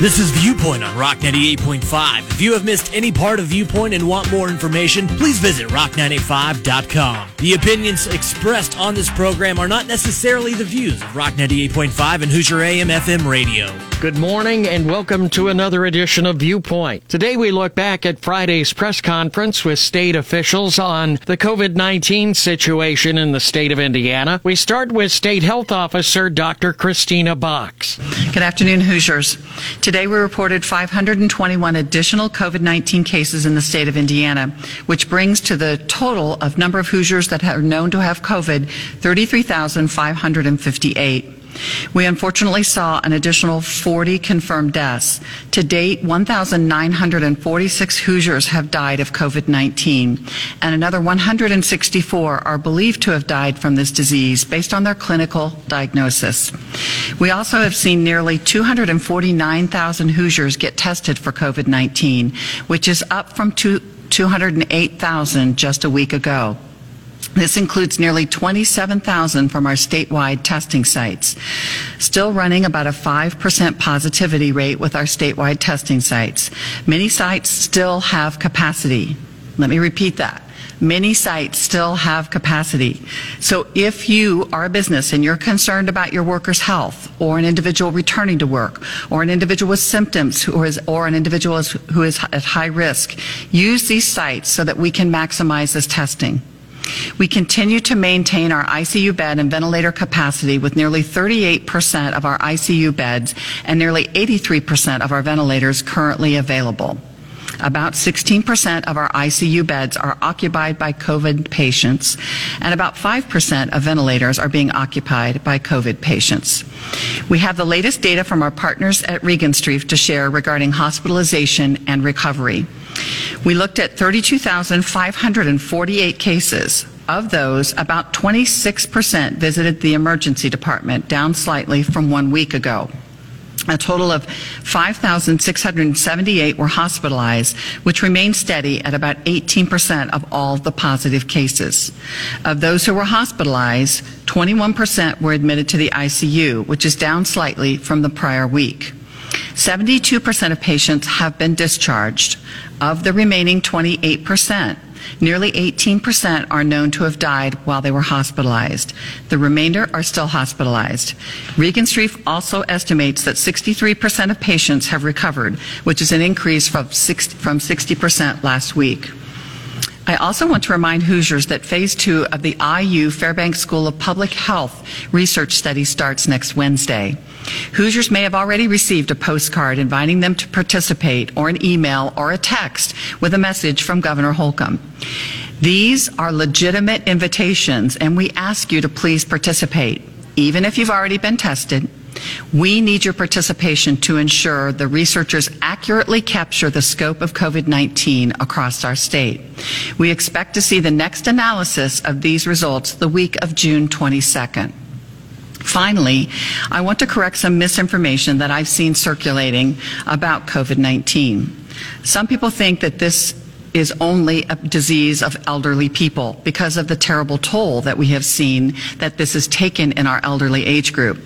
This is Viewpoint on Rock 98.5. If you have missed any part of Viewpoint and want more information, please visit rock985.com. The opinions expressed on this program are not necessarily the views of Rock 98.5 and Hoosier AM FM radio. Good morning and welcome to another edition of Viewpoint. Today we look back at Friday's press conference with state officials on the COVID-19 situation in the state of Indiana. We start with State Health Officer Dr. Kristina Box. Good afternoon, Hoosiers. Today we reported 521 additional COVID-19 cases in the state of Indiana, which brings to the total of number of Hoosiers that are known to have COVID 33,558. We unfortunately saw an additional 40 confirmed deaths. To date, 1,946 Hoosiers have died of COVID-19, and another 164 are believed to have died from this disease based on their clinical diagnosis. We also have seen nearly 249,000 Hoosiers get tested for COVID-19, which is up from 208,000 just a week ago. This includes nearly 27,000 from our statewide testing sites. Still running about a 5% positivity rate with our statewide testing sites. Many sites still have capacity. Let me repeat that. Many sites still have capacity. So if you are a business and you're concerned about your workers' health or an individual returning to work or an individual with symptoms who is, or an individual who is at high risk, use these sites so that we can maximize this testing. We continue to maintain our ICU bed and ventilator capacity with nearly 38% of our ICU beds and nearly 83% of our ventilators currently available. About 16% of our ICU beds are occupied by COVID patients, and about 5% of ventilators are being occupied by COVID patients. We have the latest data from our partners at Regenstrief to share regarding hospitalization and recovery. We looked at 32,548 cases. Of those, about 26% visited the emergency department, down slightly from one week ago. A total of 5,678 were hospitalized, which remained steady at about 18% of all the positive cases. Of those who were hospitalized, 21% were admitted to the ICU, which is down slightly from the prior week. 72% of patients have been discharged. Of the remaining 28%, nearly 18% are known to have died while they were hospitalized. The remainder are still hospitalized. Regenstrief also estimates that 63% of patients have recovered, which is an increase from 60% last week. I also want to remind Hoosiers that phase two of the IU Fairbanks School of Public Health research study starts next Wednesday. Hoosiers may have already received a postcard inviting them to participate, or an email or a text with a message from Governor Holcomb. These are legitimate invitations, and we ask you to please participate, even if you've already been tested. We need your participation to ensure the researchers accurately capture the scope of COVID-19 across our state. We expect to see the next analysis of these results the week of June 22nd. Finally, I want to correct some misinformation that I've seen circulating about COVID-19. Some people think that this is only a disease of elderly people because of the terrible toll that we have seen that this has taken in our elderly age group.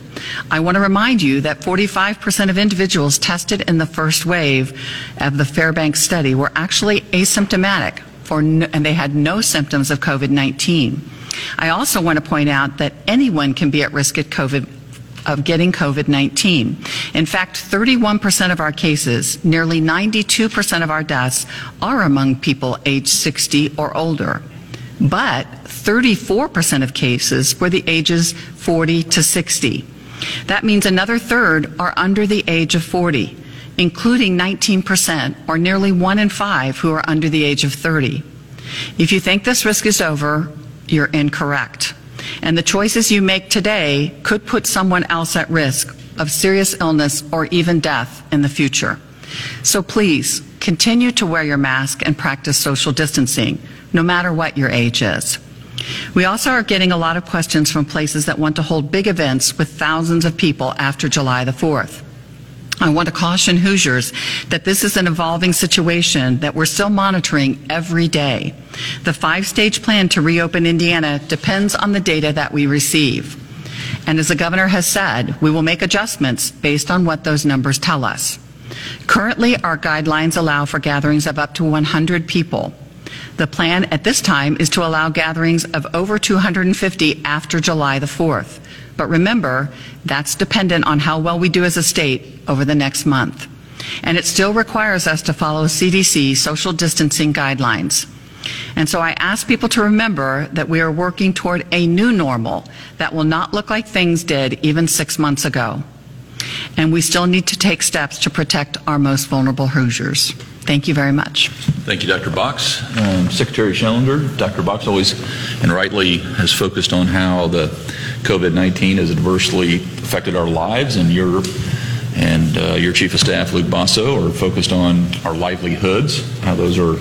I want to remind you that 45% of individuals tested in the first wave of the Fairbanks study were actually asymptomatic for no, and they had no symptoms of COVID-19. I also want to point out that anyone can be at risk of COVID of getting COVID 19. In fact, 31% of our cases, nearly 92% of our deaths, are among people aged 60 or older. But 34% of cases were the ages 40 to 60. That means another third are under the age of 40, including 19%, or nearly one in five, who are under the age of 30. If you think this risk is over, you're incorrect. And the choices you make today could put someone else at risk of serious illness or even death in the future. So please continue to wear your mask and practice social distancing, no matter what your age is. We also are getting a lot of questions from places that want to hold big events with thousands of people after July the 4th. I want to caution Hoosiers that this is an evolving situation that we're still monitoring every day. The five stage plan to reopen Indiana depends on the data that we receive. And as the governor has said, we will make adjustments based on what those numbers tell us. Currently, our guidelines allow for gatherings of up to 100 people. The plan at this time is to allow gatherings of over 250 after July the 4th. But remember, that's dependent on how well we do as a state over the next month. And it still requires us to follow CDC social distancing guidelines. And so I ask people to remember that we are working toward a new normal that will not look like things did even six months ago. And we still need to take steps to protect our most vulnerable Hoosiers. Thank you very much. Thank you, Dr. Box. Um, Secretary Schellinger, Dr. Box always and rightly has focused on how the COVID-19 has adversely affected our lives, and your and uh, your Chief of Staff, Luke Bosso, are focused on our livelihoods, how those are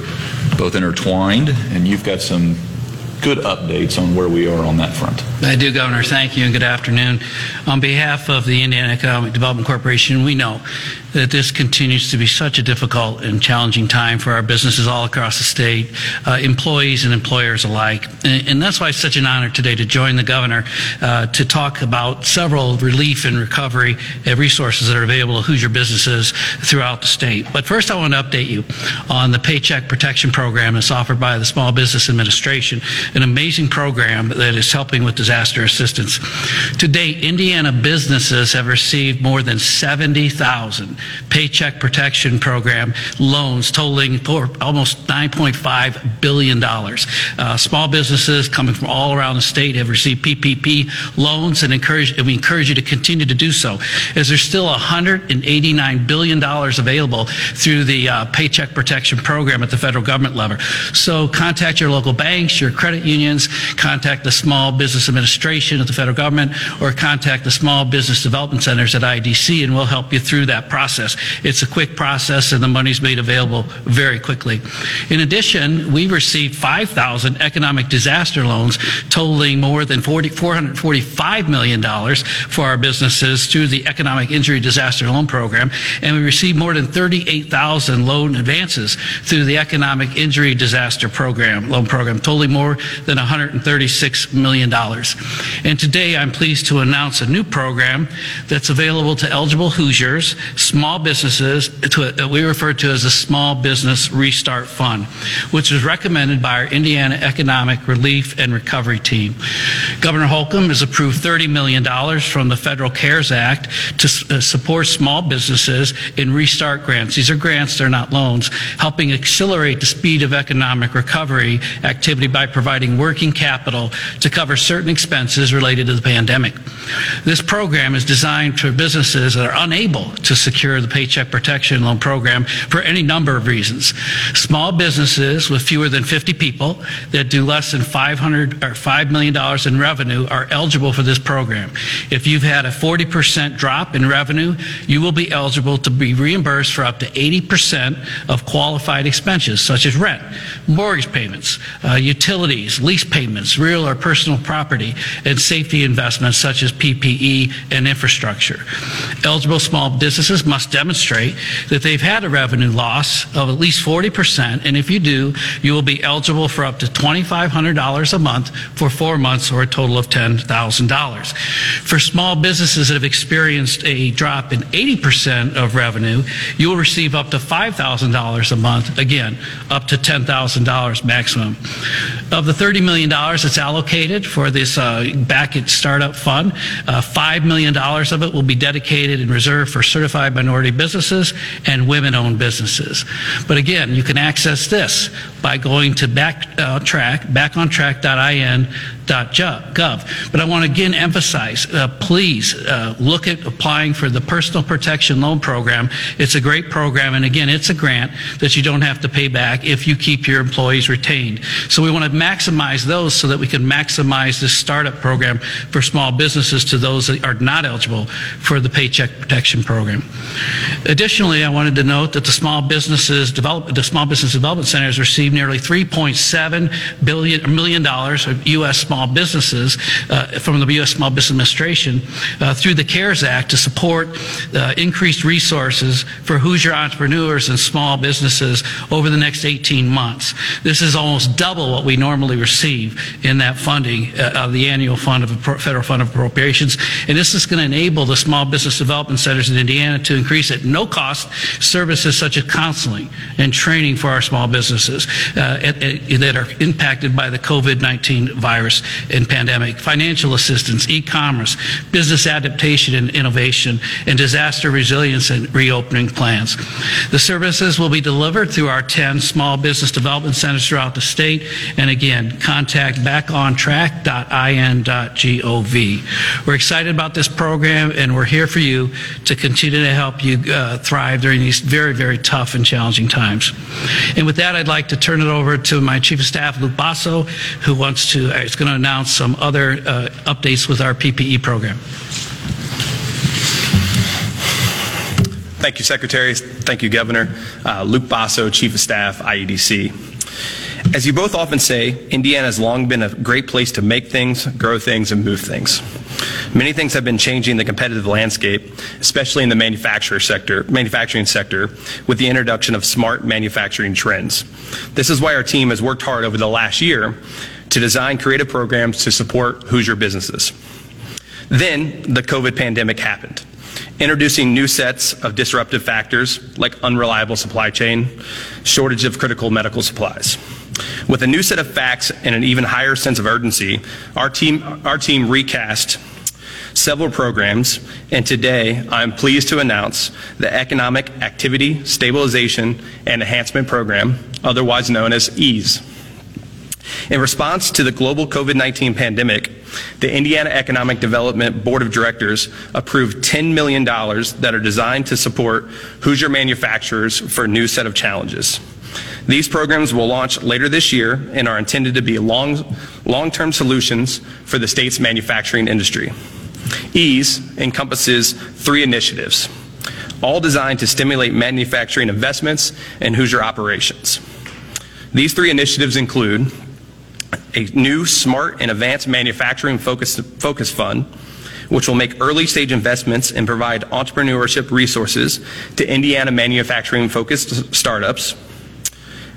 both intertwined, and you've got some good updates on where we are on that front. I do, Governor. Thank you and good afternoon. On behalf of the Indiana Economic Development Corporation, we know that this continues to be such a difficult and challenging time for our businesses all across the state, uh, employees and employers alike. And, and, that's why it's such an honor today to join the governor uh, to talk about several relief and recovery resources that are available to Hoosier businesses throughout the state. But first, I want to update you on the Paycheck Protection Program that's offered by the Small Business Administration, an amazing program that is helping with disaster assistance. To date, Indiana businesses have received more than 70,000 Paycheck Protection Program loans totaling almost $9.5 billion. Uh, small businesses coming from all around the state have received PPP loans and, encourage, and we encourage you to continue to do so as there's still $189 billion available through the uh, Paycheck Protection Program at the federal government level. So contact your local banks, your credit unions, contact the Small Business Administration of the federal government, or contact the Small Business Development Centers at IDC, and we'll help you through that process process. It's a quick process and the money's made available very quickly. In addition, we received 5,000 economic disaster loans totaling more than 40, $445 million for our businesses through the Economic Injury Disaster Loan Program. And we received more than 38,000 loan advances through the Economic Injury Disaster Program, loan program, totaling more than $136 million. And today I'm pleased to announce a new program that's available to eligible Hoosiers, small businesses, to, we refer to as the Small Business Restart Fund, which was recommended by our Indiana Economic Relief and Recovery Team. Governor Holcomb has approved $30 million from the Federal CARES Act to uh, support small businesses in restart grants. These are grants, they're not loans, helping accelerate the speed of economic recovery activity by providing working capital to cover certain expenses related to the pandemic. This program is designed for businesses that are unable to secure the Paycheck Protection Loan Program for any number of reasons. Small businesses with fewer than 50 people that do less than 500 or $5 million in revenue are eligible for this program. If you've had a 40% drop in revenue, you will be eligible to be reimbursed for up to 80% of qualified expenses such as rent, mortgage payments, uh, utilities, lease payments, real or personal property, and safety investments such as PPE and infrastructure. Eligible small businesses must must demonstrate that they've had a revenue loss of at least 40%, and if you do, you will be eligible for up to $2,500 a month for four months or a total of $10,000. For small businesses that have experienced a drop in 80% of revenue, you will receive up to $5,000 a month, again, up to $10,000 maximum. Of the $30 million that's allocated for this uh, back at startup fund, uh, $5 million of it will be dedicated and reserved for certified minority businesses and women owned businesses. But again, you can access this by going to backtrack, uh, backontrack.in gov. But I want to again emphasize, uh, please uh, look at applying for the Personal Protection Loan Program. It's a great program, and again, it's a grant that you don't have to pay back if you keep your employees retained. So we want to maximize those so that we can maximize this startup program for small businesses to those that are not eligible for the Paycheck Protection Program. Additionally, I wanted to note that the Small Businesses Develop, the Small Business Development Centers received nearly 3.7 billion million dollars of U.S. small small businesses uh, from the U.S. Small Business Administration uh, through the CARES Act to support uh, increased resources for Hoosier entrepreneurs and small businesses over the next 18 months. This is almost double what we normally receive in that funding of the annual fund of federal fund of appropriations, and this is going to enable the small business development centers in Indiana to increase at no cost services such as counseling and training for our small businesses uh, at, at, that are impacted by the COVID 19 virus and pandemic, financial assistance, e commerce, business adaptation and innovation, and disaster resilience and reopening plans. The services will be delivered through our 10 small business development centers throughout the state. And again, contact backontrack.in.gov. We're excited about this program and we're here for you to continue to help you uh, thrive during these very, very tough and challenging times. And with that, I'd like to turn it over to my Chief of Staff, Luke Bosso, who wants to, is going to announce some other uh, updates with our PPE program. Thank you, Secretary. Thank you, Governor. Uh, Luke Bosso, Chief of Staff, IEDC. As you both often say, Indiana has long been a great place to make things, grow things, and move things. Many things have been changing the competitive landscape, especially in the manufacturer sector, manufacturing sector, with the introduction of smart manufacturing trends. This is why our team has worked hard over the last year to design creative programs to support Hoosier businesses. Then the COVID pandemic happened, introducing new sets of disruptive factors like unreliable supply chain, shortage of critical medical supplies. With a new set of facts and an even higher sense of urgency, our team, our team recast several programs, and today I'm pleased to announce the Economic Activity Stabilization and Enhancement Program, otherwise known as EASE. In response to the global COVID 19 pandemic, the Indiana Economic Development Board of Directors approved $10 million that are designed to support Hoosier manufacturers for a new set of challenges. These programs will launch later this year and are intended to be long, long-term solutions for the state's manufacturing industry. EASE encompasses three initiatives, all designed to stimulate manufacturing investments and Hoosier operations. These three initiatives include a new smart and advanced manufacturing focus, focus fund, which will make early stage investments and provide entrepreneurship resources to Indiana manufacturing focused startups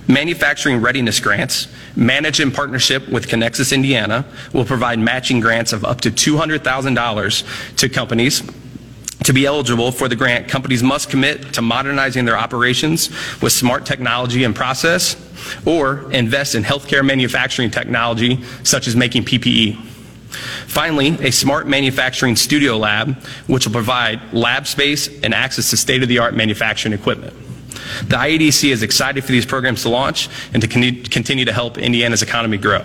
Manufacturing readiness grants, managed in partnership with Conexus Indiana, will provide matching grants of up to $200,000 to companies. To be eligible for the grant, companies must commit to modernizing their operations with smart technology and process, or invest in healthcare manufacturing technology, such as making PPE. Finally, a smart manufacturing studio lab, which will provide lab space and access to state of the art manufacturing equipment. The IEDC is excited for these programs to launch and to continue to help Indiana's economy grow.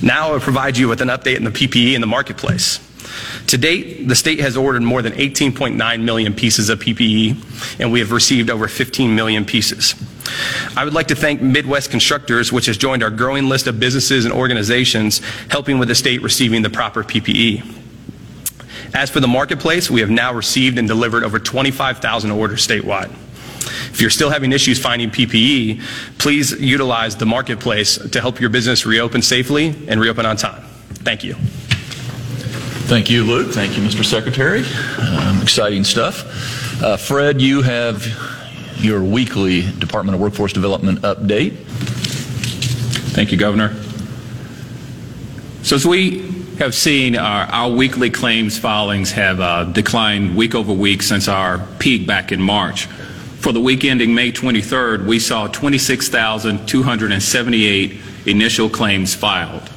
Now I will provide you with an update on the PPE in the marketplace. To date, the state has ordered more than 18.9 million pieces of PPE, and we have received over 15 million pieces. I would like to thank Midwest Constructors, which has joined our growing list of businesses and organizations helping with the state receiving the proper PPE. As for the marketplace, we have now received and delivered over 25,000 orders statewide. If you're still having issues finding PPE, please utilize the marketplace to help your business reopen safely and reopen on time. Thank you. Thank you, Luke. Thank you, Mr. Secretary. Um, exciting stuff. Uh, Fred, you have your weekly Department of Workforce Development update. Thank you, Governor. So as we have seen, our, our weekly claims filings have uh, declined week over week since our peak back in March. For the week ending May 23rd, we saw 26,278 initial claims filed.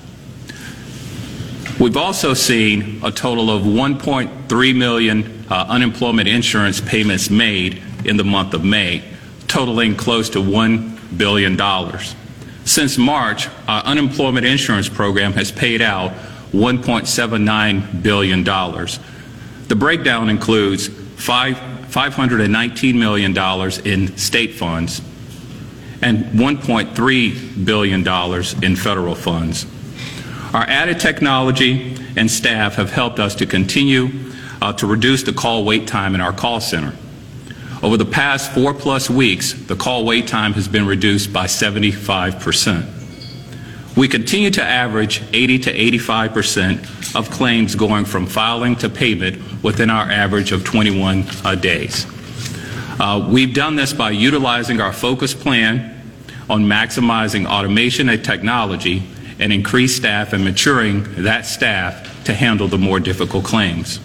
We've also seen a total of 1.3 million uh, unemployment insurance payments made in the month of May, totaling close to $1 billion. Since March, our unemployment insurance program has paid out $1.79 billion. The breakdown includes five $519 million in state funds and $1.3 billion in federal funds. Our added technology and staff have helped us to continue uh, to reduce the call wait time in our call center. Over the past four plus weeks, the call wait time has been reduced by 75 percent. We continue to average 80 to 85 percent of claims going from filing to payment within our average of 21 uh, days. Uh, we've done this by utilizing our focus plan on maximizing automation and technology and increased staff and maturing that staff to handle the more difficult claims.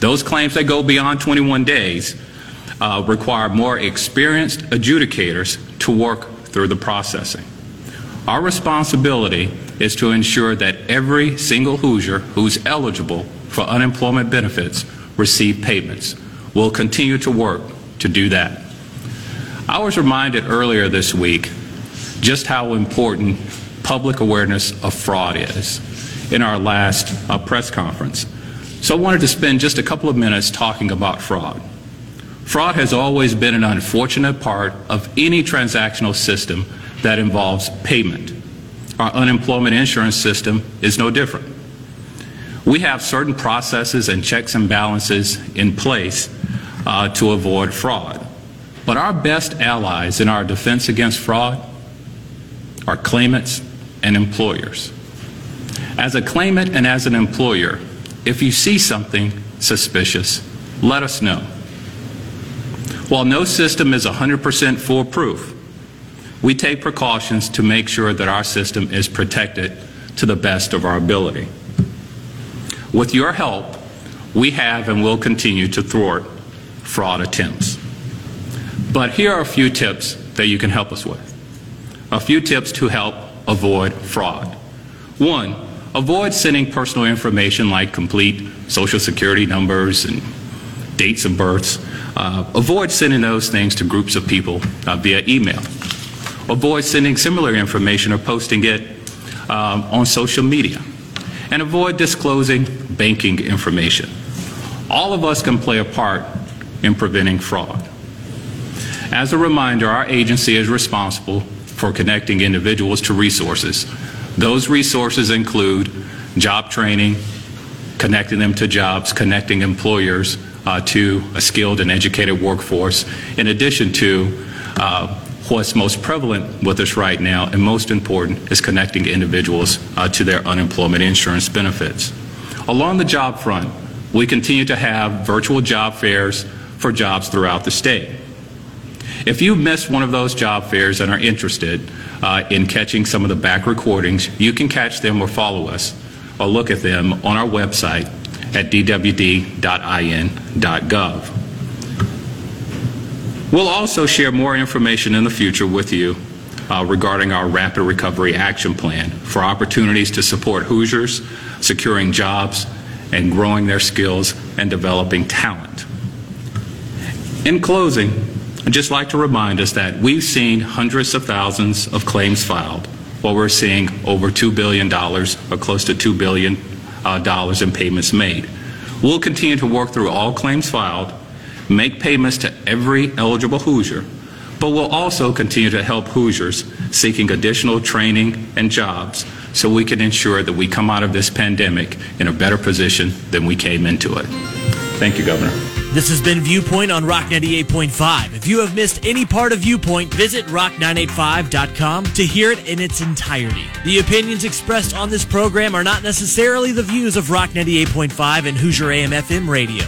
Those claims that go beyond 21 days, uh, require more experienced adjudicators to work through the processing. Our responsibility is to ensure that every single Hoosier who's eligible for unemployment benefits receive payments. We'll continue to work to do that. I was reminded earlier this week just how important public awareness of fraud is in our last uh, press conference. So I wanted to spend just a couple of minutes talking about fraud. Fraud has always been an unfortunate part of any transactional system that involves payment. Our unemployment insurance system is no different. We have certain processes and checks and balances in place uh, to avoid fraud. But our best allies in our defense against fraud are claimants and employers. As a claimant and as an employer, if you see something suspicious, let us know. While no system is 100% foolproof, we take precautions to make sure that our system is protected to the best of our ability. With your help, we have and will continue to thwart fraud attempts. But here are a few tips that you can help us with. A few tips to help avoid fraud. One, avoid sending personal information like complete social security numbers and dates of births. Uh, avoid sending those things to groups of people uh, via email. Avoid sending similar information or posting it um, on social media. And avoid disclosing banking information. All of us can play a part in preventing fraud. As a reminder, our agency is responsible for connecting individuals to resources. Those resources include job training, connecting them to jobs, connecting employers uh, to a skilled and educated workforce, in addition to uh, what's most prevalent with us right now and most important is connecting individuals uh, to their unemployment insurance benefits. Along the job front, we continue to have virtual job fairs for jobs throughout the state. If you missed one of those job fairs and are interested uh, in catching some of the back recordings, you can catch them or follow us or look at them on our website at dwd.in.gov. We'll also share more information in the future with you uh, regarding our Rapid Recovery Action Plan for opportunities to support Hoosiers securing jobs and growing their skills and developing talent. In closing, I'd just like to remind us that we've seen hundreds of thousands of claims filed while we're seeing over $2 billion or close to $2 billion uh, in payments made. We'll continue to work through all claims filed, make payments to every eligible Hoosier, but we'll also continue to help Hoosiers seeking additional training and jobs so we can ensure that we come out of this pandemic in a better position than we came into it. Thank you, Governor. This has been Viewpoint on Rock 98.5. If you have missed any part of Viewpoint, visit rock985.com to hear it in its entirety. The opinions expressed on this program are not necessarily the views of Rock 98.5 and Hoosier AM FM radio.